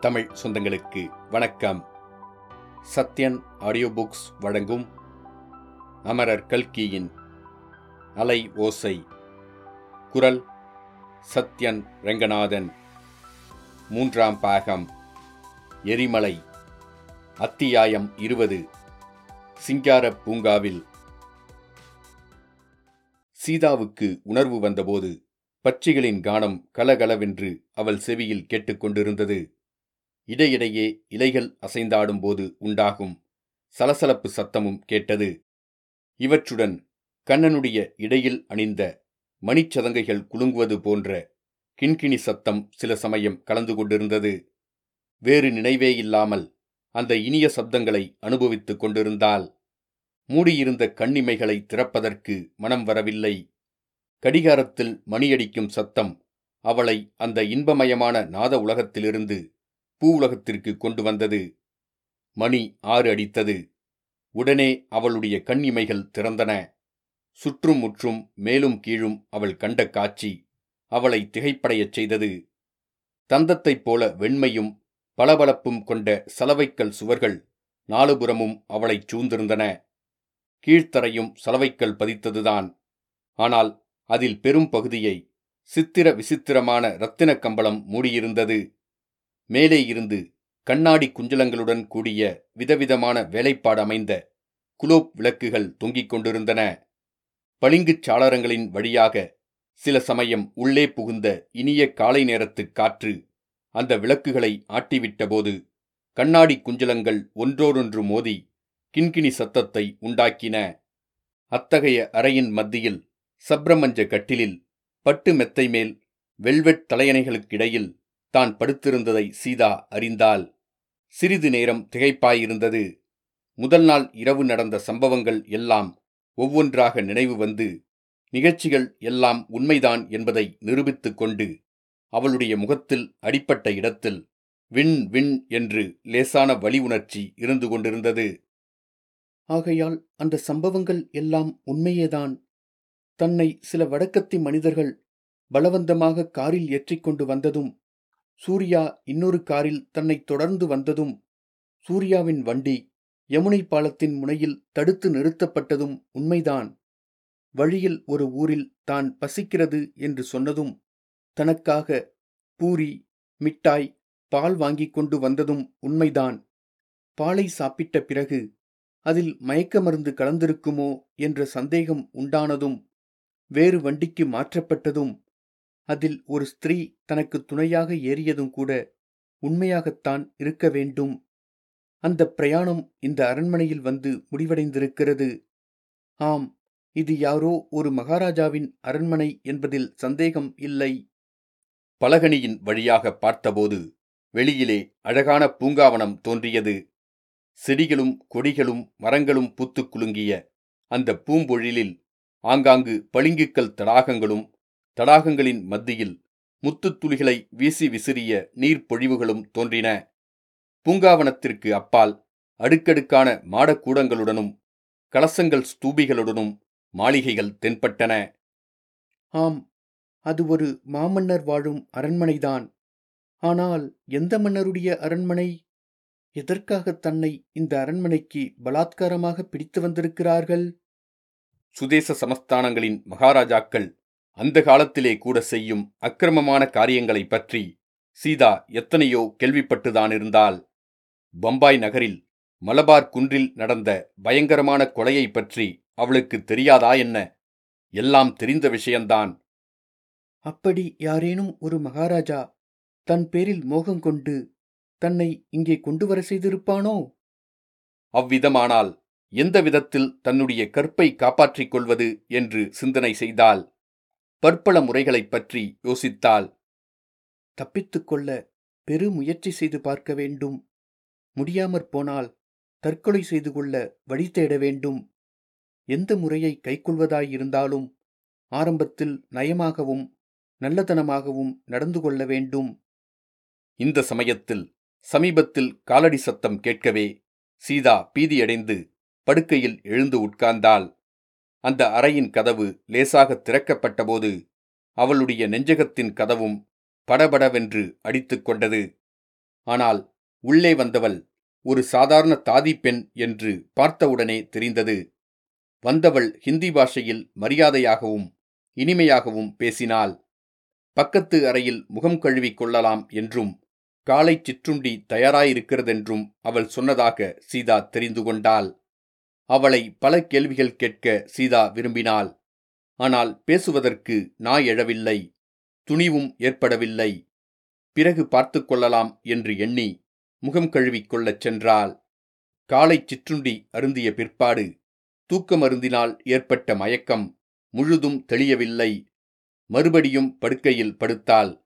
தமிழ் சொந்தங்களுக்கு வணக்கம். Sathyan audio books வழங்கும் அமரர் கல்கியின் அலை ஓசை. குரல் சத்யன் ரெங்கநாதன். மூன்றாம் பாகம். எரிமலை. அத்தியாயம் இருபது. சிங்கார பூங்காவில். சீதாவுக்கு உணர்வு வந்தபோது பட்சிகளின் கானம் கலகலவென்று அவள் செவியில் கேட்டுக்கொண்டிருந்தது. இடையிடையே இலைகள் அசைந்தாடும்போது உண்டாகும் சலசலப்பு சத்தமும் கேட்டது. இவற்றுடன் கண்ணனுடைய இடையில் அணிந்த மணிச்சதங்கைகள் குலுங்குவது போன்ற கிண்கிணி சத்தம் சில சமயம் கலந்து கொண்டிருந்தது. வேறு நினைவே இல்லாமல் அந்த இனிய சப்தங்களை அனுபவித்துக் கொண்டிருந்தால் மூடியிருந்த கண்ணிமைகளை திறப்பதற்கு மனம் வரவில்லை. கடிகாரத்தில் மணியடிக்கும் சத்தம் அவளை அந்த இன்பமயமான நாத உலகத்திலிருந்து பூ உலகத்திற்கு கொண்டு வந்தது. மணி ஆறு அடித்தது. உடனே அவளுடைய கண்ணிமைகள் திறந்தன. சுற்றும் முற்றும் மேலும் கீழும் அவள் கண்ட காட்சி அவளை திகைப்படையச் செய்தது. தந்தத்தைப் போல வெண்மையும் பளபளப்பும் கொண்ட சலவைக்கல் சுவர்கள் நாலுபுறமும் அவளைச் சூழ்ந்திருந்தன. கீழ்த்தரையும் சலவைக்கல் பதித்ததுதான். ஆனால் அதில் பெரும் பகுதியை சித்திர விசித்திரமான இரத்தின கம்பளம் மூடியிருந்தது. மேலே இருந்து கண்ணாடி குஞ்சலங்களுடன் கூடிய விதவிதமான வேலைப்பாடு அமைந்த குலோப் விளக்குகள் தொங்கிக் கொண்டிருந்தன. பளிங்குச் சாளரங்களின் வழியாக சில சமயம் உள்ளே புகுந்த இனிய காலை நேரத்துக் காற்று அந்த விளக்குகளை ஆட்டிவிட்டபோது கண்ணாடி குஞ்சலங்கள் ஒன்றோடொன்று மோதி கிண்கிணி சத்தத்தை உண்டாக்கின. அத்தகைய அறையின் மத்தியில் சப்ரமஞ்ச கட்டிலில் பட்டு மெத்தை மேல் வெல்வெட் தலையணைகளுக்கிடையில் தான் படுத்திருந்ததை சீதா அறிந்தால் சிறிது நேரம் திகைப்பாயிருந்தது. முதல் நாள் இரவு நடந்த சம்பவங்கள் எல்லாம் ஒவ்வொன்றாக நினைவு வந்து நிகழ்ச்சிகள் எல்லாம் உண்மைதான் என்பதை நிரூபித்துக் கொண்டு அவளுடைய முகத்தில் அடிப்பட்ட இடத்தில் விண் விண் என்று லேசான வலி உணர்ச்சி இருந்து கொண்டிருந்தது. ஆகையால் அந்த சம்பவங்கள் எல்லாம் உண்மையேதான். தன்னை சில வடக்கத்தி மனிதர்கள் பலவந்தமாக காரில் ஏற்றிக்கொண்டு வந்ததும் சூர்யா இன்னொரு காரில் தன்னை தொடர்ந்து வந்ததும் சூர்யாவின் வண்டி யமுனை பாலத்தின் முனையில் தடுத்து நிறுத்தப்பட்டதும் உண்மைதான். வழியில் ஒரு ஊரில் தான் பசிக்கிறது என்று சொன்னதும் தனக்காக பூரி மிட்டாய் பால் வாங்கிக் கொண்டு வந்ததும் உண்மைதான். பாலை சாப்பிட்ட பிறகு அதில் மயக்க மருந்து கலந்திருக்குமோ என்ற சந்தேகம் உண்டானதும் வேறு வண்டிக்கு மாற்றப்பட்டதும் அதில் ஒரு ஸ்திரீ தனக்கு துணையாக ஏறியதும் கூட உண்மையாகத்தான் இருக்க வேண்டும். அந்த பிரயாணம் இந்த அரண்மனையில் வந்து முடிவடைந்திருக்கிறது. ஆம் இது யாரோ ஒரு மகாராஜாவின் அரண்மனை என்பதில் சந்தேகம் இல்லை. பலகனியின் வழியாக பார்த்தபோது வெளியிலே அழகான பூங்காவனம் தோன்றியது. செடிகளும் கொடிகளும் மரங்களும் பூத்துக் குலுங்கிய அந்த பூம்பொழிலில் ஆங்காங்கு பளிங்குக்கல் தடாகங்களும் தடாகங்களின் மத்தியில் முத்துத் துளிகளை வீசி விசிறிய நீர்ப்பொழிவுகளும் தோன்றின. பூங்காவனத்திற்கு அப்பால் அடுக்கடுக்கான மாடக்கூடங்களுடனும் கலசங்கள் ஸ்தூபிகளுடனும் மாளிகைகள் தென்பட்டன. ஆம் அது ஒரு மாமன்னர் வாழும் அரண்மனைதான். ஆனால் எந்த மன்னருடைய அரண்மனை? எதற்காக தன்னை இந்த அரண்மனைக்கு பலாத்காரமாக பிடித்து வந்திருக்கிறார்கள்? சுதேச சமஸ்தானங்களின் மகாராஜாக்கள் அந்த காலத்திலே கூட செய்யும் அக்கிரமமான காரியங்களைப் பற்றி சீதா எத்தனையோ கேள்விப்பட்டுதான் இருந்தால் பம்பாய் நகரில் மலபார் குன்றில் நடந்த பயங்கரமான கொலையைப் பற்றி அவளுக்கு தெரியாதா என்ன? எல்லாம் தெரிந்த விஷயந்தான். அப்படி யாரேனும் ஒரு மகாராஜா தன் பேரில் மோகம் கொண்டு தன்னை இங்கே கொண்டு வர செய்திருப்பானோ? அவ்விதமானால் எந்த விதத்தில் தன்னுடைய கற்பை காப்பாற்றிக் கொள்வது என்று சிந்தனை செய்தால் பற்பல முறைகளைப் பற்றி யோசித்தாள். தப்பித்துக்கொள்ள பெருமுயற்சி செய்து பார்க்க வேண்டும். முடியாமற் போனால் தற்கொலை செய்து கொள்ள வழி தேட வேண்டும். எந்த முறையை கைக்கொள்வதாயிருந்தாலும் ஆரம்பத்தில் நயமாகவும் நல்லதனமாகவும் நடந்து கொள்ள வேண்டும் இந்த சமயத்தில் சமீபத்தில் காலடி சத்தம் கேட்கவே சீதா பீதியடைந்து படுக்கையில் எழுந்து உட்கார்ந்தாள். அந்த அறையின் கதவு லேசாக திறக்கப்பட்டபோது அவளுடைய நெஞ்சகத்தின் கதவும் படபடவென்று அடித்துக் கொண்டது. ஆனால் உள்ளே வந்தவள் ஒரு சாதாரண தாதி பெண் என்று பார்த்தவுடனே தெரிந்தது. வந்தவள் ஹிந்தி பாஷையில் மரியாதையாகவும் இனிமையாகவும் பேசினாள். பக்கத்து அறையில் முகம் கழுவிக் கொள்ளலாம் என்றும் காலை சிற்றுண்டி தயாராயிருக்கிறதென்றும் அவள் சொன்னதாக சீதா தெரிந்து கொண்டாள். அவளை பல கேள்விகள் கேட்க சீதா விரும்பினாள். ஆனால் பேசுவதற்கு நாய் எழவில்லை துணிவும் ஏற்படவில்லை. பிறகு பார்த்து கொள்ளலாம் என்று எண்ணி முகம் கழுவிக் கொள்ளச் சென்றாள். காலை சிற்றுண்டி அருந்திய பிற்பாடு தூக்கமருந்தினால் ஏற்பட்ட மயக்கம் முழுதும் தெளியவில்லை. மறுபடியும் படுக்கையில் படுத்தாள்.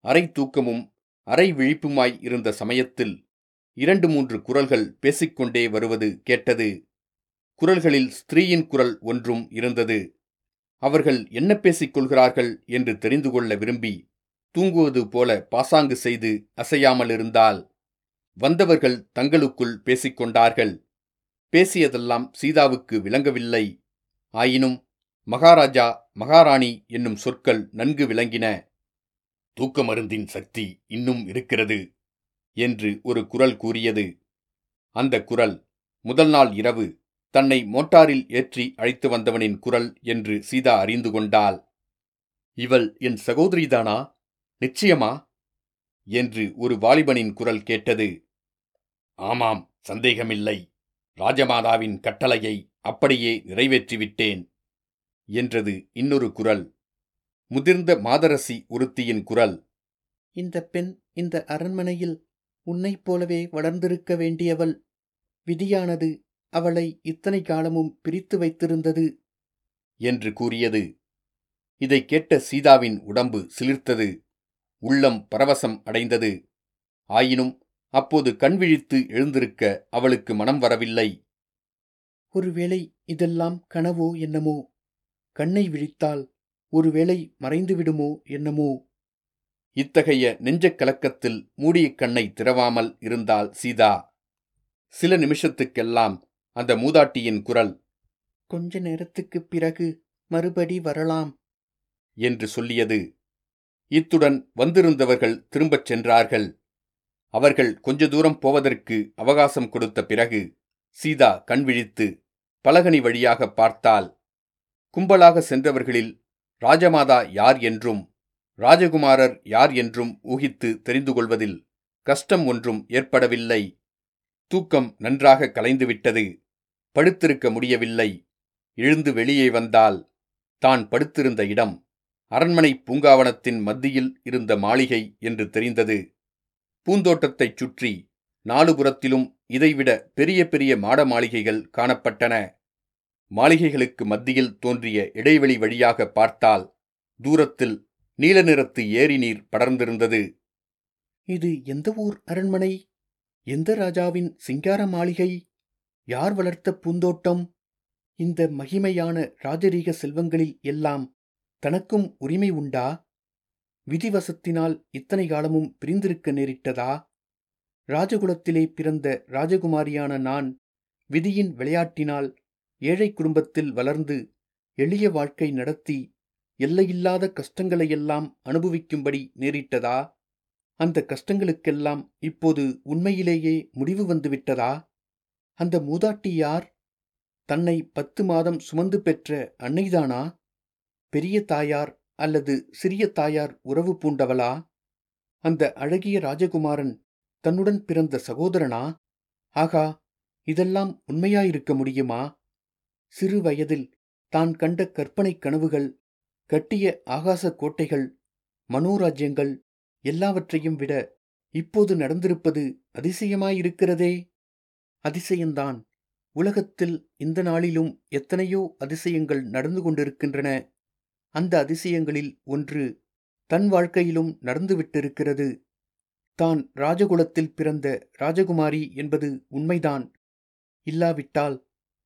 அரை தூக்கமும் அரை விழிப்புமாய் இருந்த சமயத்தில் இரண்டு மூன்று குரல்கள் பேசிக்கொண்டே வருவது கேட்டது. குரல்களில் ஸ்திரீயின் குரல் ஒன்றும் இருந்தது. அவர்கள் என்ன பேசிக் கொள்கிறார்கள் என்று தெரிந்து கொள்ள விரும்பி தூங்குவது போல பாசாங்கு செய்து அசையாமல் இருந்தால் வந்தவர்கள் தங்களுக்குள் பேசிக்கொண்டார்கள் பேசியதெல்லாம் சீதாவுக்கு விளங்கவில்லை. ஆயினும் மகாராஜா மகாராணி என்னும் சொற்கள் நன்கு விளங்கின. தூக்க மருந்தின் சக்தி இன்னும் இருக்கிறது என்று ஒரு குரல் கூறியது. அந்த குரல் முதல் நாள் இரவு தன்னை மோட்டாரில் ஏற்றி அழைத்து வந்தவனின் குரல் என்று சீதா அறிந்து கொண்டாள். இவள் என் சகோதரிதானா? நிச்சயமா? என்று ஒரு வாலிபனின் குரல் கேட்டது. ஆமாம் சந்தேகமில்லை. ராஜமாதாவின் கட்டளையை அப்படியே நிறைவேற்றிவிட்டேன் என்றது இன்னொரு குரல். முதிர்ந்த மாதரசி ஒருத்தியின் குரல். இந்த பெண் இந்த அரண்மனையில் உன்னைப் போலவே வளர்ந்திருக்க வேண்டியவள். விதியானது அவளை இத்தனை காலமும் பிரித்து வைத்திருந்தது? என்று கூறியது. இதை கேட்ட சீதாவின் உடம்பு சிலிர்த்தது. உள்ளம் பரவசம் அடைந்தது. ஆயினும் அப்போது கண் விழித்து எழுந்திருக்க அவளுக்கு மனம் வரவில்லை. ஒருவேளை இதெல்லாம் கனவோ என்னமோ? கண்ணை விழித்தால் ஒருவேளை மறைந்துவிடுமோ என்னமோ? இத்தகைய நெஞ்சக் கலக்கத்தில் மூடிய கண்ணை திறவாமல் இருந்தால் சீதா. சில நிமிஷத்துக்கெல்லாம் அந்த மூதாட்டியின் குரல் கொஞ்ச நேரத்துக்குப் பிறகு மறுபடி வரலாம் என்று சொல்லியது. இத்துடன் வந்திருந்தவர்கள் திரும்பச் சென்றார்கள். அவர்கள் கொஞ்ச தூரம் போவதற்கு அவகாசம் கொடுத்த பிறகு சீதா கண் விழித்து பலகனி வழியாக பார்த்தால் கும்பலாக சென்றவர்களில் ராஜமாதா யார் என்றும் ராஜகுமாரர் யார் என்றும் ஊகித்து தெரிந்து கொள்வதில் கஷ்டம் ஒன்றும் ஏற்படவில்லை. தூக்கம் நன்றாக கலைந்துவிட்டது. படுத்திருக்க முடியவில்லை. எழுந்து வெளியே வந்தால் தான் படுத்திருந்த இடம். அரண்மனை பூங்காவனத்தின் மத்தியில் இருந்த மாளிகை என்று தெரிந்தது. பூந்தோட்டத்தைச் சுற்றி நாலுபுறத்திலும் இதைவிட பெரிய பெரிய மாட மாளிகைகள் காணப்பட்டன. மாளிகைகளுக்கு மத்தியில் தோன்றிய இடைவெளி வழியாக பார்த்தால் தூரத்தில் நீல நிறத்து ஏரி நீர் படர்ந்திருந்தது. இது எந்த ஊர் அரண்மனை? எந்த ராஜாவின் சிங்கார மாளிகை? யார் வளர்த்த பூந்தோட்டம்? இந்த மகிமையான ராஜரீக செல்வங்களில் எல்லாம் தனக்கும் உரிமை உண்டா? விதிவசத்தினால் இத்தனை காலமும் பிரிந்திருக்க நேரிட்டதா? ராஜகுலத்திலே பிறந்த ராஜகுமாரியான நான் விதியின் விளையாட்டினால் ஏழை குடும்பத்தில் வளர்ந்து எளிய வாழ்க்கை நடத்தி எல்லையில்லாத கஷ்டங்களையெல்லாம் அனுபவிக்கும்படி நேரிட்டதா? அந்த கஷ்டங்களுக்கெல்லாம் இப்போது உண்மையிலேயே முடிவு வந்துவிட்டதா? அந்த மூதாட்டி யார் தன்னை பத்து மாதம் சுமந்து பெற்ற அன்னைதானா? பெரிய தாயார் அல்லது சிறிய தாயார் உறவு பூண்டவளா? அந்த அழகிய ராஜகுமாரன் தன்னுடன் பிறந்த சகோதரனா? ஆகா இதெல்லாம் உண்மையாயிருக்க முடியுமா? சிறு வயதில் தான் கண்ட கற்பனை கனவுகள் கட்டிய ஆகாச கோட்டைகள் மனோராஜ்யங்கள் எல்லாவற்றையும் விட இப்போது நடந்திருப்பது அதிசயமாயிருக்கிறதே! அதிசயந்தான். உலகத்தில் இந்த நாளிலும் எத்தனையோ அதிசயங்கள் நடந்து கொண்டிருக்கின்றன. அந்த அதிசயங்களில் ஒன்று தன் வாழ்க்கையிலும் நடந்துவிட்டிருக்கிறது. தான் ராஜகுலத்தில் பிறந்த ராஜகுமாரி என்பது உண்மைதான். இல்லாவிட்டால்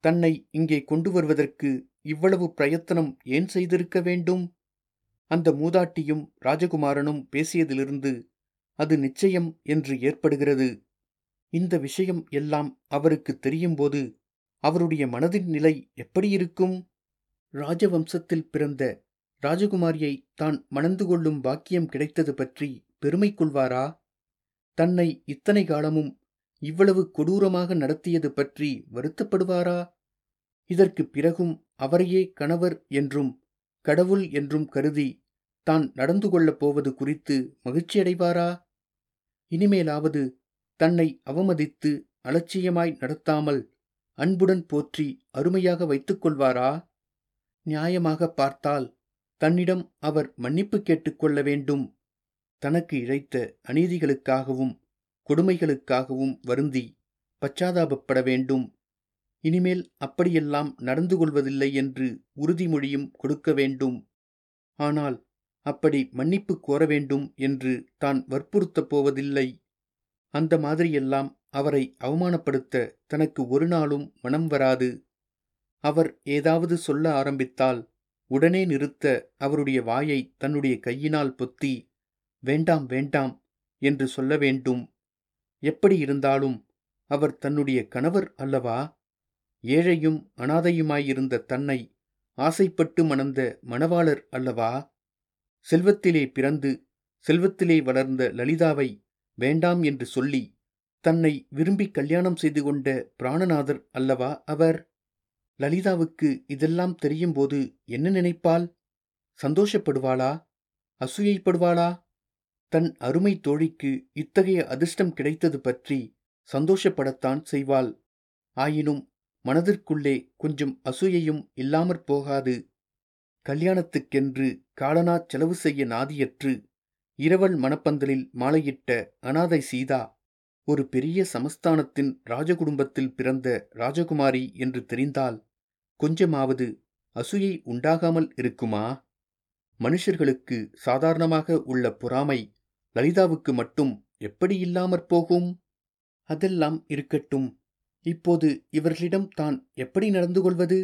தன்னை இங்கே கொண்டு வருவதற்கு இவ்வளவு பிரயத்தனம் ஏன் செய்திருக்க வேண்டும்? அந்த மூதாட்டியும் ராஜகுமாரனும் பேசியதிலிருந்து அது நிச்சயம் என்று ஏற்படுகிறது. இந்த விஷயம் எல்லாம் அவருக்கு தெரியும்போது அவருடைய மனதின் நிலை எப்படியிருக்கும் ராஜவம்சத்தில் பிறந்த ராஜகுமாரியை தான் மணந்து கொள்ளும் பாக்கியம் கிடைத்தது பற்றி பெருமை கொள்வாரா? தன்னை இத்தனை காலமும் இவ்வளவு கொடூரமாக நடத்தியது பற்றி வருத்தப்படுவாரா? இதற்குப் பிறகும் அவரையே கணவர் என்றும் கடவுள் என்றும் கருதி தான் நடந்து கொள்ளப் போவது குறித்து மகிழ்ச்சியடைவாரா? இனிமேலாவது தன்னை அவமதித்து அலட்சியமாய் நடத்தாமல் அன்புடன் போற்றி அருமையாக வைத்துக் கொள்வாரா? நியாயமாக பார்த்தால் தன்னிடம் அவர் மன்னிப்பு கேட்டுக்கொள்ள வேண்டும். தனக்கு இழைத்த அநீதிகளுக்காகவும் கொடுமைகளுக்காகவும் வருந்தி பச்சாதாபப்பட வேண்டும். இனிமேல் அப்படியெல்லாம் நடந்து கொள்வதில்லை என்று உறுதிமொழியும் கொடுக்க வேண்டும். ஆனால் அப்படி மன்னிப்பு கோர வேண்டும் என்று தான் வற்புறுத்தப் போவதில்லை. அந்த மாதிரியெல்லாம் அவரை அவமானப்படுத்த தனக்கு ஒரு நாளும் மனம் வராது. அவர் ஏதாவது சொல்ல ஆரம்பித்தால் உடனே நிறுத்த அவருடைய வாயை தன்னுடைய கையினால் பொத்தி வேண்டாம் வேண்டாம் என்று சொல்ல வேண்டும். எப்படி இருந்தாலும் அவர் தன்னுடைய கணவர் அல்லவா? ஏழையும் அனாதையுமாயிருந்த தன்னை ஆசைப்பட்டு மணந்த மணவாளர் அல்லவா? செல்வத்திலே பிறந்து செல்வத்திலே வளர்ந்த லலிதாவை வேண்டாம் என்று சொல்லி தன்னை விரும்பி கல்யாணம் செய்து கொண்ட பிராணநாதர் அல்லவா அவர்? லலிதாவுக்கு இதெல்லாம் தெரியும்போது என்ன நினைப்பாள்? சந்தோஷப்படுவாளா? அசூயைப்படுவாளா? தன் அருமை தோழிக்கு இத்தகைய அதிர்ஷ்டம் கிடைத்தது பற்றி சந்தோஷப்படத்தான் செய்வாள். ஆயினும் மனதிற்குள்ளே கொஞ்சம் அசூயையும் இல்லாமற் போகாது. கல்யாணத்துக்கென்று காலனா செலவு செய்ய நாதியற்று இரவல் மணப்பந்தலில் மாலையிட்ட அனாதை சீதா ஒரு பெரிய சமஸ்தானத்தின் ராஜகுடும்பத்தில் பிறந்த ராஜகுமாரி என்று தெரிந்தால் கொஞ்சமாவது அசூயை உண்டாகாமல் இருக்குமா? மனுஷர்களுக்கு சாதாரணமாக உள்ள பொறாமை லலிதாவுக்கு மட்டும் எப்படி இல்லாமற் போகும்? அதெல்லாம் இருக்கட்டும். இப்போது இவர்களிடம் தான் எப்படி நடந்து கொள்வது?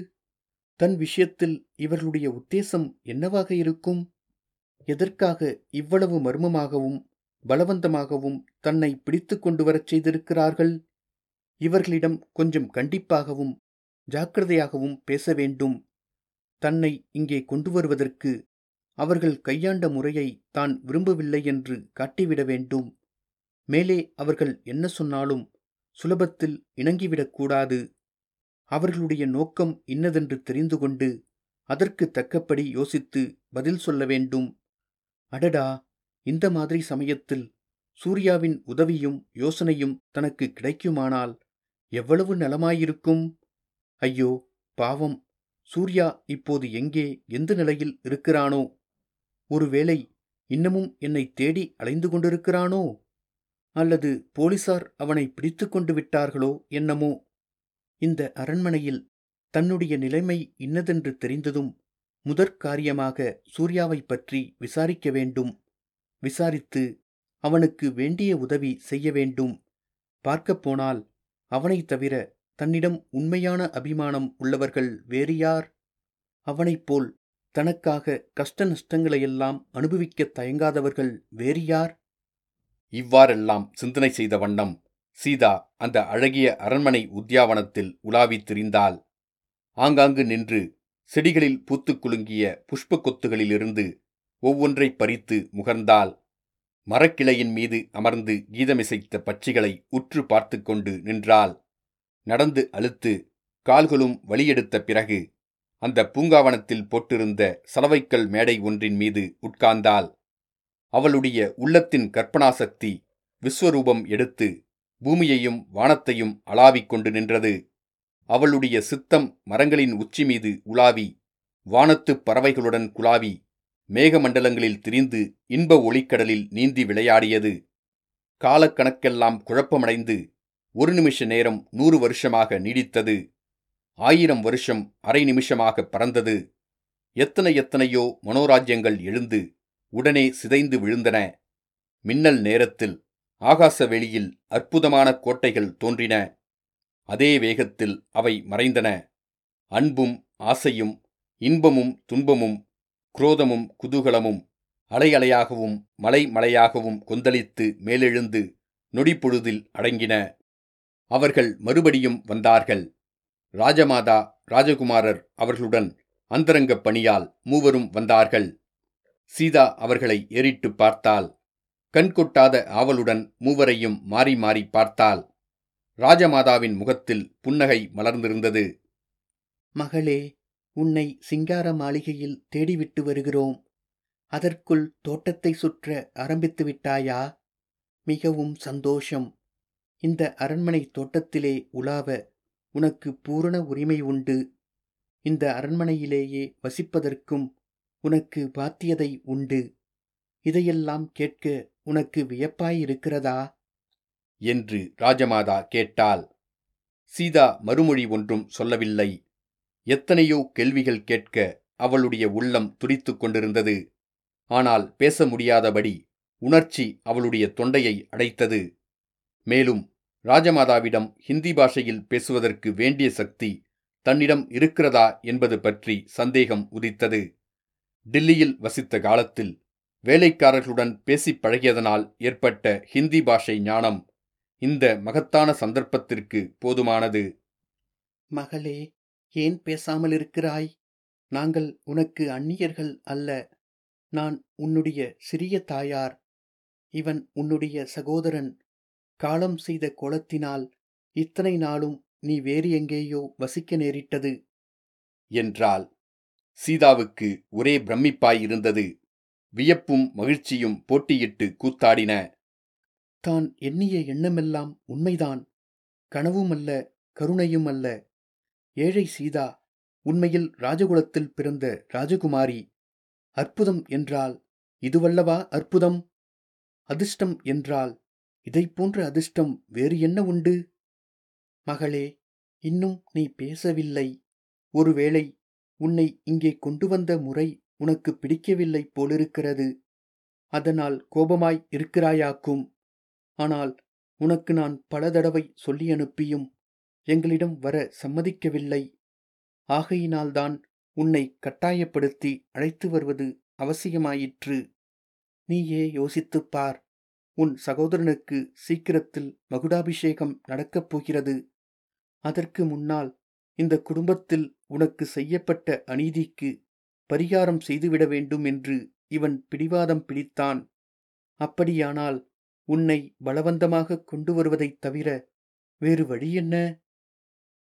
தன் விஷயத்தில் இவர்களுடைய உத்தேசம் என்னவாக இருக்கும்? எதற்காக இவ்வளவு மர்மமாகவும் பலவந்தமாகவும் தன்னை பிடித்து கொண்டு வரச் செய்திருக்கிறார்கள்? இவர்களிடம் கொஞ்சம் கண்டிப்பாகவும் ஜாக்கிரதையாகவும் பேச வேண்டும். தன்னை இங்கே கொண்டு வருவதற்கு அவர்கள் கையாண்ட முறையை தான் விரும்பவில்லை என்று காட்டிவிட வேண்டும். மேலே அவர்கள் என்ன சொன்னாலும் சுலபத்தில் இணங்கிவிடக்கூடாது அவர்களுடைய நோக்கம் இன்னதென்று தெரிந்து கொண்டு அதற்கு தக்கபடி யோசித்து பதில் சொல்ல வேண்டும். அடடா இந்த மாதிரி சமயத்தில் சூர்யாவின் உதவியும் யோசனையும் தனக்கு கிடைக்குமானால் எவ்வளவு நலமாயிருக்கும்? ஐயோ பாவம். சூர்யா இப்போது எங்கே எந்த நிலையில் இருக்கிறானோ? ஒருவேளை இன்னமும் என்னை தேடி அலைந்து கொண்டிருக்கிறானோ? அல்லது போலீசார் அவனை பிடித்து கொண்டு விட்டார்களோ என்னமோ? இந்த அரண்மனையில் தன்னுடைய நிலைமை இன்னதென்று தெரிந்ததும் முதற் காரியமாக சூர்யாவைப் பற்றி விசாரிக்க வேண்டும். விசாரித்து அவனுக்கு வேண்டிய உதவி செய்ய வேண்டும். பார்க்கப் போனால் அவனைத் தவிர தன்னிடம் உண்மையான அபிமானம் உள்ளவர்கள் வேறு யார்? அவனைப் போல் தனக்காக கஷ்ட நஷ்டங்களையெல்லாம் அனுபவிக்கத் தயங்காதவர்கள் வேறு யார்? இவ்வாறெல்லாம் சிந்தனை செய்த வண்ணம் சீதா அந்த அழகிய அரண்மனை உத்தியாவனத்தில் உலாவித் திரிந்தாள். ஆங்காங்கு நின்று செடிகளில் பூத்து குலுங்கிய புஷ்ப கொத்துகளிலிருந்து ஒவ்வொன்றைப் பறித்து முகர்ந்தால் மரக்கிளையின் மீது அமர்ந்து கீதமிசைத்த பட்சிகளை உற்று பார்த்து கொண்டு நின்றால் நடந்து அழுத்து கால்களும் வழியெடுத்த பிறகு அந்த பூங்காவனத்தில் போட்டிருந்த சலவைக்கல் மேடை ஒன்றின் மீது உட்கார்ந்தால் அவளுடைய உள்ளத்தின் கற்பனாசக்தி விஸ்வரூபம் எடுத்து பூமியையும் வானத்தையும் அளாவிக் கொண்டு நின்றது. அவளுடைய சித்தம் மரங்களின் உச்சி மீது உலாவி வானத்துப் பறவைகளுடன் குலாவி மேகமண்டலங்களில் திரிந்து இன்ப ஒளிக்கடலில் நீந்தி விளையாடியது. காலக்கணக்கெல்லாம் குழப்பமடைந்து ஒரு நிமிஷ நேரம் நூறு வருஷமாக நீடித்தது. ஆயிரம் வருஷம் அரை நிமிஷமாக பறந்தது. எத்தனை எத்தனையோ மனோராஜ்யங்கள் எழுந்து உடனே சிதைந்து விழுந்தன. மின்னல் நேரத்தில் ஆகாச வெளியில் அற்புதமான கோட்டைகள் தோன்றின. அதே வேகத்தில் அவை மறைந்தன. அன்பும் ஆசையும் இன்பமும் துன்பமும் குரோதமும் குதூகலமும் அலை அலையாகவும் மலை மலையாகவும் கொந்தளித்து மேலெழுந்து நொடிப்பொழுதில் அடங்கின. அவர்கள் மறுபடியும் வந்தார்கள். ராஜமாதா ராஜகுமாரர் அவர்களுடன் அந்தரங்கப் பணியால் மூவரும் வந்தார்கள். சீதா அவர்களை ஏறிட்டுப் பார்த்தால் கண்கொட்டாத ஆவலுடன் மூவரையும் மாறி மாறி பார்த்தாள். ராஜமாதாவின் முகத்தில் புன்னகை மலர்ந்திருந்தது. மகளே உன்னை சிங்கார மாளிகையில் தேடிவிட்டு வருகிறோம். அதற்குள் தோட்டத்தை சுற்ற ஆரம்பித்து விட்டாயா? மிகவும் சந்தோஷம். இந்த அரண்மனை தோட்டத்திலே உலாவ உனக்கு பூரண உரிமை உண்டு. இந்த அரண்மனையிலேயே வசிப்பதற்கும் உனக்கு பாத்தியதை உண்டு. இதையெல்லாம் கேட்க உனக்கு வியப்பாயிருக்கிறதா? என்று ராஜமாதா கேட்டாள். சீதா மறுமொழி ஒன்றும் சொல்லவில்லை. எத்தனையோ கேள்விகள் கேட்க அவளுடைய உள்ளம் துடித்துக் கொண்டிருந்தது. ஆனால் பேச முடியாதபடி உணர்ச்சி அவளுடைய தொண்டையை அடைத்தது. மேலும் ராஜமாதாவிடம் ஹிந்தி பாஷையில் பேசுவதற்கு வேண்டிய சக்தி தன்னிடம் இருக்கிறதா என்பது பற்றி சந்தேகம் உதித்தது. டில்லியில் வசித்த காலத்தில் வேலைக்காரர்களுடன் பேசிப் பழகியதனால் ஏற்பட்ட ஹிந்தி பாஷை ஞானம் இந்த மகத்தான சந்தர்ப்பத்திற்கு போதுமானது. மகளே ஏன் பேசாமல் இருக்கிறாய்? நாங்கள் உனக்கு அந்நியர்கள் அல்ல. நான் உன்னுடைய சிறிய தாயார். இவன் உன்னுடைய சகோதரன். காலம் செய்த கோலத்தினால் இத்தனை நாளும் நீ வேறு எங்கேயோ வசிக்க நேரிட்டது. என்றாள். சீதாவுக்கு ஒரே பிரமிப்பாய் இருந்தது. வியப்பும் மகிழ்ச்சியும் போட்டியிட்டு கூத்தாடின. தான் எண்ணிய எண்ணமெல்லாம் உண்மைதான். கனவும் அல்ல கருணையும் அல்ல ஏழை சீதா உண்மையில் ராஜகுலத்தில் பிறந்த ராஜகுமாரி. அற்புதம் என்றால் இதுவல்லவா அற்புதம்? அதிர்ஷ்டம் என்றால் இதைப்போன்ற அதிர்ஷ்டம் வேறு என்ன உண்டு? மகளே இன்னும் நீ பேசவில்லை. ஒருவேளை உன்னை இங்கே கொண்டு வந்த முறை உனக்கு பிடிக்கவில்லை போலிருக்கிறது. அதனால் கோபமாய் இருக்கிறாயாக்கும். ஆனால் உனக்கு நான் பல தடவை சொல்லி அனுப்பியும் எங்களிடம் வர சம்மதிக்கவில்லை. ஆகையினால்தான் உன்னை கட்டாயப்படுத்தி அழைத்து வருவது அவசியமாயிற்று. நீயே யோசித்துப் பார் உன் சகோதரனுக்கு சீக்கிரத்தில் மகுடாபிஷேகம் நடக்கப் போகிறது. அதற்கு முன்னால் இந்த குடும்பத்தில் உனக்கு செய்யப்பட்ட அநீதிக்கு பரிகாரம் செய்துவிட வேண்டும் என்று இவன் பிடிவாதம் பிடித்தான். அப்படியானால் உன்னை பலவந்தமாக கொண்டு வருவதைத் தவிர வேறு வழி என்ன?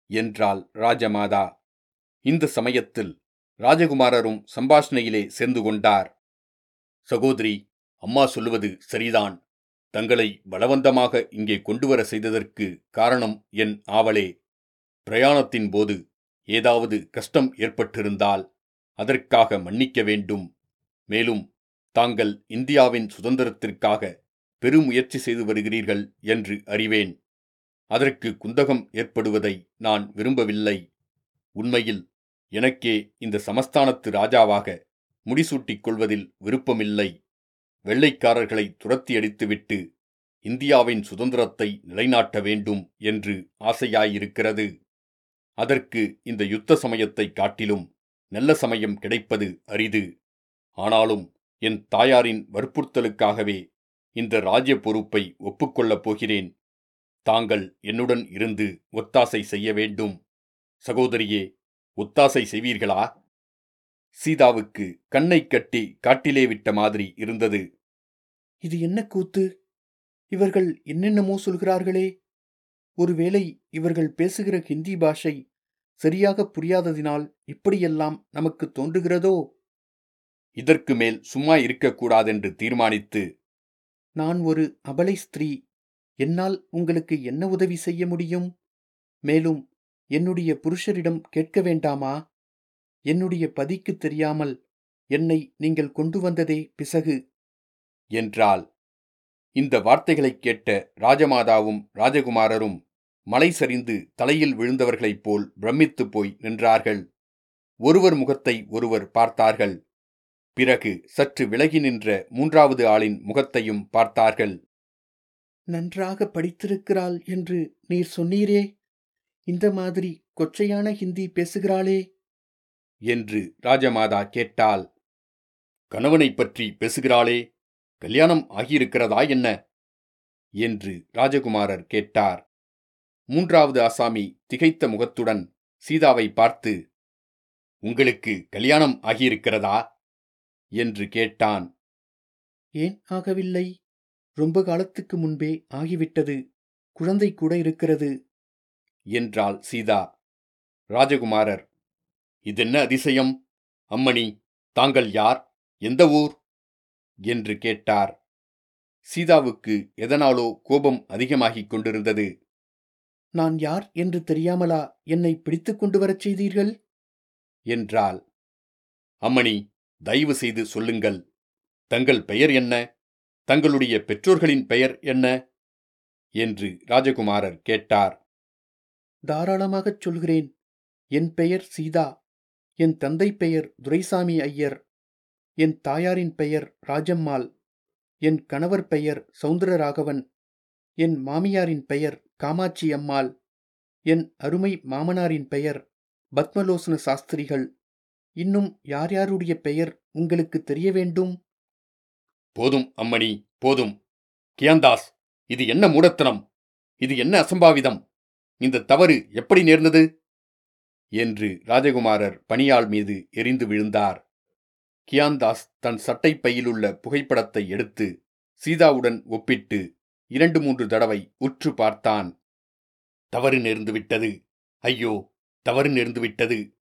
என்றாள் ராஜமாதா. இந்த சமயத்தில் ராஜகுமாரரும் சம்பாஷணையிலே சேர்ந்து கொண்டார். சகோதரி அம்மா சொல்லுவது சரிதான். தங்களை பலவந்தமாக இங்கே கொண்டுவர செய்ததற்கு காரணம் என் ஆவலே. பிரயாணத்தின் போது ஏதாவது கஷ்டம் ஏற்பட்டிருந்தால் அதற்காக மன்னிக்க வேண்டும். மேலும் தாங்கள் இந்தியாவின் சுதந்திரத்திற்காக பெருமுயற்சி செய்து வருகிறீர்கள் என்று அறிவேன். அதற்கு குந்தகம் ஏற்படுவதை நான் விரும்பவில்லை. உண்மையில் எனக்கே இந்த சமஸ்தானத்து ராஜாவாக முடிசூட்டிக் கொள்வதில் விருப்பமில்லை. வெள்ளைக்காரர்களை துரத்தி அடித்துவிட்டு இந்தியாவின் சுதந்திரத்தை நிலைநாட்ட வேண்டும் என்று ஆசையாயிருக்கிறது. அதற்கு இந்த யுத்த சமயத்தைக் காட்டிலும் நல்ல சமயம் கிடைப்பது அரிது. ஆனாலும் என் தாயாரின் வற்புறுத்தலுக்காகவே இந்த ராஜ்ய பொறுப்பை ஒப்புக்கொள்ளப் போகிறேன். தாங்கள் என்னுடன் இருந்து ஒத்தாசை செய்ய வேண்டும். சகோதரியே ஒத்தாசை செய்வீர்களா? சீதாவுக்கு கண்ணை கட்டி காட்டிலே விட்ட மாதிரி இருந்தது. இது என்ன கூத்து? இவர்கள் என்னென்னமோ சொல்கிறார்களே. ஒருவேளை இவர்கள் பேசுகிற ஹிந்தி பாஷை சரியாக புரியாததினால் இப்படியெல்லாம் நமக்கு தோன்றுகிறதோ? இதற்கு மேல் சும்மா இருக்கக்கூடாதென்று தீர்மானித்து நான் ஒரு அபலை ஸ்திரீ. என்னால் உங்களுக்கு என்ன உதவி செய்ய முடியும்? மேலும் என்னுடைய புருஷரிடம் கேட்க வேண்டாமா? என்னுடைய பதிக்கு தெரியாமல் என்னை நீங்கள் கொண்டு வந்ததே பிசகு. என்றாள். இந்த வார்த்தைகளைக் கேட்ட ராஜமாதாவும் ராஜகுமாரரும் மலை சரிந்து தலையில் விழுந்தவர்களைப் போல் பிரமித்துப் போய் நின்றார்கள். ஒருவர் முகத்தை ஒருவர் பார்த்தார்கள். பிறகு சற்று விலகி நின்ற மூன்றாவது ஆளின் முகத்தையும் பார்த்தார்கள். நன்றாக படித்திருக்கிறாள் என்று நீர் சொன்னீரே? இந்த மாதிரி கொச்சையான ஹிந்தி பேசுகிறாளே? என்று ராஜமாதா கேட்டாள். கணவனைப் பற்றி பேசுகிறாளே? கல்யாணம் ஆகியிருக்கிறதா என்ன? என்று ராஜகுமாரர் கேட்டார். மூன்றாவது ஆசாமி திகைத்த முகத்துடன் சீதாவை பார்த்து உங்களுக்கு கல்யாணம் ஆகியிருக்கிறதா? என்று கேட்டான். ஏன் ஆகவில்லை? ரொம்ப காலத்துக்கு முன்பே ஆகிவிட்டது. குழந்தை கூட இருக்கிறது. என்றாள் சீதா. ராஜகுமாரர் இதென்ன அதிசயம்? அம்மணி தாங்கள் யார்? எந்த ஊர்? என்று கேட்டார். சீதாவுக்கு எதனாலோ கோபம் அதிகமாகிக் கொண்டிருந்தது. நான் யார் என்று தெரியாமலா என்னை பிடித்துக் கொண்டு வரச் செய்தீர்கள்? என்றாள். அம்மணி தயவு செய்து சொல்லுங்கள். தங்கள் பெயர் என்ன? தங்களுடைய பெற்றோர்களின் பெயர் என்ன? என்று ராஜகுமாரர் கேட்டார். தாராளமாகச் சொல்கிறேன். என் பெயர் சீதா. என் தந்தை பெயர் துரைசாமி ஐயர். என் தாயாரின் பெயர் ராஜம்மாள். என் கணவர் பெயர் சௌந்தரராகவன் என் மாமியாரின் பெயர் காமாட்சி அம்மாள். என் அருமை மாமனாரின் பெயர் பத்மலோசன சாஸ்திரிகள். இன்னும் யார் யாருடைய பெயர் உங்களுக்கு தெரிய வேண்டும்? போதும் அம்மணி போதும். கியாந்தாஸ் இது என்ன மூடத்தனம்? இது என்ன அசம்பாவிதம்? இந்த தவறு எப்படி நேர்ந்தது? என்று ராஜகுமாரர் பணியாள் மீது எரிந்து விழுந்தார். கியாந்தாஸ் தன் சட்டை பையிலுள்ள புகைப்படத்தை எடுத்து சீதாவுடன் ஒப்பிட்டு இரண்டு மூன்று தடவை உற்று பார்த்தான். தவறு நேர்ந்துவிட்டது. ஐயோ தவறு நேர்ந்துவிட்டது.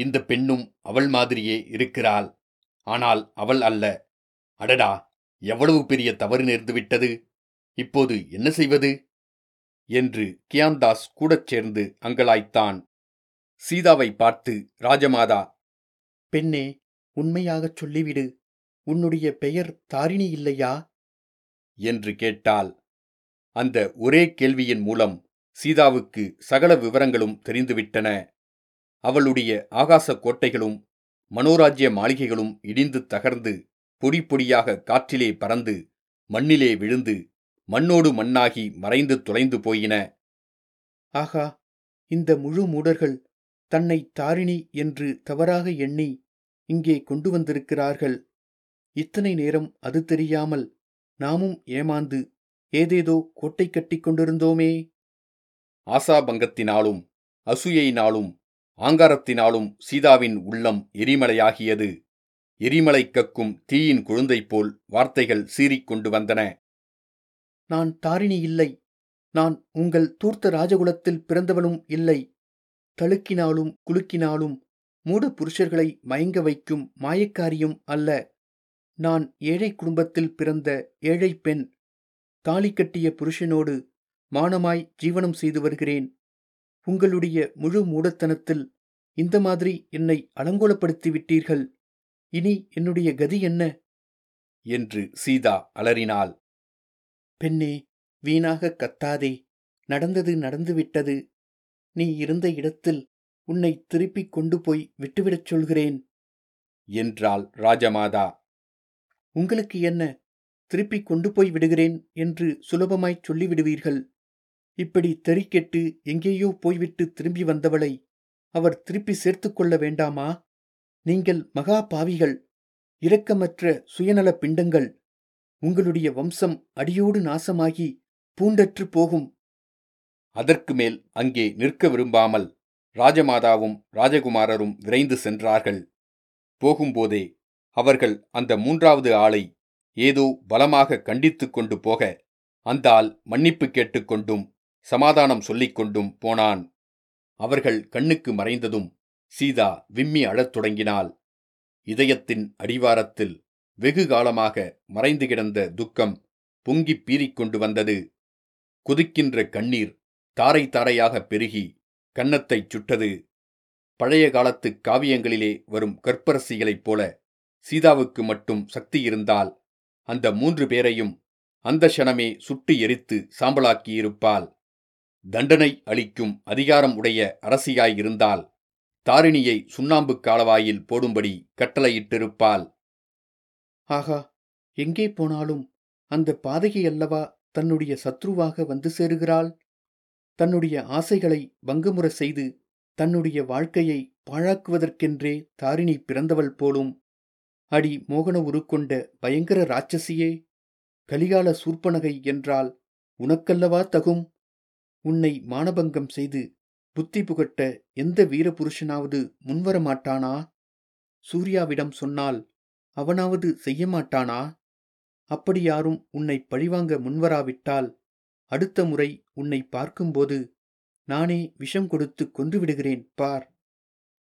இந்த பெண்ணும் அவள் மாதிரியே இருக்கிறாள். ஆனால் அவள் அல்ல. அடடா எவ்வளவு பெரிய தவறு நேர்ந்துவிட்டது இப்போது என்ன செய்வது? என்று கியாந்தாஸ் கூடச் சேர்ந்து அங்கலாய்த்தான். சீதாவை பார்த்து ராஜமாதா பெண்ணே உண்மையாகச் சொல்லிவிடு. உன்னுடைய பெயர் தாரிணி இல்லையா? என்று கேட்டாள். அந்த ஒரே கேள்வியின் மூலம் சீதாவுக்கு சகல விவரங்களும் தெரிந்துவிட்டன. அவளுடைய ஆகாச கோட்டைகளும் மனோராஜ்ய மாளிகைகளும் இடிந்து தகர்ந்து பொடி பொடியாக காற்றிலே பறந்து மண்ணிலே விழுந்து மண்ணோடு மண்ணாகி மறைந்து தொலைந்து போயின. ஆகா இந்த முழு மூடர்கள் தன்னை தாரிணி என்று தவறாக எண்ணி இங்கே கொண்டு வந்திருக்கிறார்கள். இத்தனை நேரம் அது தெரியாமல் நாமும் ஏமாந்து ஏதேதோ கோட்டை கட்டிக் கொண்டிருந்தோமே ஆசாபங்கத்தினாலும் அசூயையினாலும் ஆங்காரத்தினாலும் சீதாவின் உள்ளம் எரிமலையாகியது. எரிமலை கக்கும் தீயின் குழந்தை போல் வார்த்தைகள் சீறிக்கொண்டு வந்தன. நான் தாரிணி இல்லை. நான் உங்கள் தூர்த்த ராஜகுலத்தில் பிறந்தவளும் இல்லை. தழுக்கினாலும் குலுக்கினாலும் மூட புருஷர்களை மயங்க வைக்கும் மாயக்காரியும் அல்ல. நான் ஏழை குடும்பத்தில் பிறந்த ஏழை பெண். தாலி கட்டிய புருஷனோடு மானமாய் ஜீவனம் செய்து வருகிறேன். உங்களுடைய முழு மூடத்தனத்தில் இந்த மாதிரி என்னை அலங்கோலப்படுத்தி விட்டீர்கள் இனி என்னுடைய கதி என்ன? என்று சீதா அலறினாள். பெண்ணே வீணாக கத்தாதே. நடந்தது நடந்துவிட்டது. நீ இருந்த இடத்தில் உன்னை திருப்பிக் கொண்டு போய் விட்டுவிடச் சொல்கிறேன் என்றாள் ராஜமாதா. உங்களுக்கு என்ன? திருப்பிக் கொண்டு போய் விடுகிறேன் என்று சுலபமாய்ச் சொல்லிவிடுவீர்கள். இப்படி தெறிக்கெட்டு எங்கேயோ போய்விட்டு திரும்பி வந்தவளை அவர் திருப்பி சேர்த்துக் கொள்ள வேண்டாமா? நீங்கள் மகா பாவிகள். இரக்கமற்ற சுயநல பிண்டங்கள். உங்களுடைய வம்சம் அடியோடு நாசமாகி பூண்டற்று போகும். அதற்கு மேல் அங்கே நிற்க விரும்பாமல் ராஜமாதாவும் ராஜகுமாரரும் விரைந்து சென்றார்கள். போகும்போதே அவர்கள் அந்த மூன்றாவது ஆளை ஏதோ பலமாக கண்டித்துக் கொண்டு போக அந்த ஆள் மன்னிப்பு கேட்டுக்கொண்டும் சமாதானம் சொல்லிக் கொண்டும் போனான். அவர்கள் கண்ணுக்கு மறைந்ததும் சீதா விம்மி அழத் தொடங்கினாள். இதயத்தின் அடிவாரத்தில் வெகு காலமாக மறைந்து கிடந்த துக்கம் பொங்கிப் பீறிக்கொண்டு வந்தது. குதிக்கின்ற கண்ணீர் தாரை தாரையாக பெருகி கன்னத்தைச் சுட்டது. பழைய காலத்து காவியங்களிலே வரும் கற்பரசிகளைப் போல சீதாவுக்கு மட்டும் சக்தி இருந்தால் அந்த மூன்று பேரையும் அந்த க்ஷணமே சுட்டு எரித்து சாம்பலாக்கியிருப்பாள். தண்டனை அளிக்கும் அதிகாரம் உடைய அரசியாயிருந்தால் தாரிணியை சுண்ணாம்பு காலவாயில் போடும்படி கட்டளையிட்டிருப்பாள். ஆகா எங்கே போனாலும் அந்த பாதகி அல்லவா தன்னுடைய சத்ருவாக வந்து சேருகிறாள்? தன்னுடைய ஆசைகளை பங்கமுற செய்து தன்னுடைய வாழ்க்கையை பாழாக்குவதற்கென்றே தாரிணி பிறந்தவள் போலும். அடி மோகன உருக்கொண்ட பயங்கர ராட்சசியே கலிகால சூர்ப்பனகை என்றால் உனக்கல்லவா தகும்? உன்னை மானபங்கம் செய்து புத்தி புகட்ட எந்த வீரபுருஷனாவது முன்வர மாட்டானா சூர்யாவிடம் சொன்னால் அவனாவது செய்ய மாட்டானா அப்படி யாரும் உன்னை பழிவாங்க முன்வராவிட்டால் அடுத்த முறை உன்னை பார்க்கும்போது நானே விஷம் கொடுத்து கொன்று விடுகிறேன் பார்.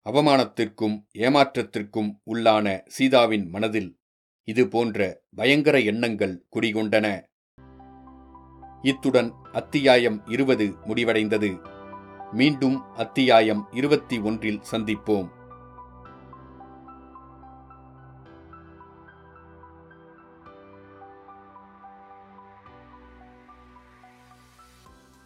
அவமானத்திற்கும் ஏமாற்றத்திற்கும் உள்ளான சீதாவின் மனதில் இது போன்ற பயங்கர எண்ணங்கள் குடிகொண்டன. இத்துடன் அத்தியாயம் இருபது முடிவடைந்தது. மீண்டும் அத்தியாயம் இருபத்தி ஒன்றில் சந்திப்போம்.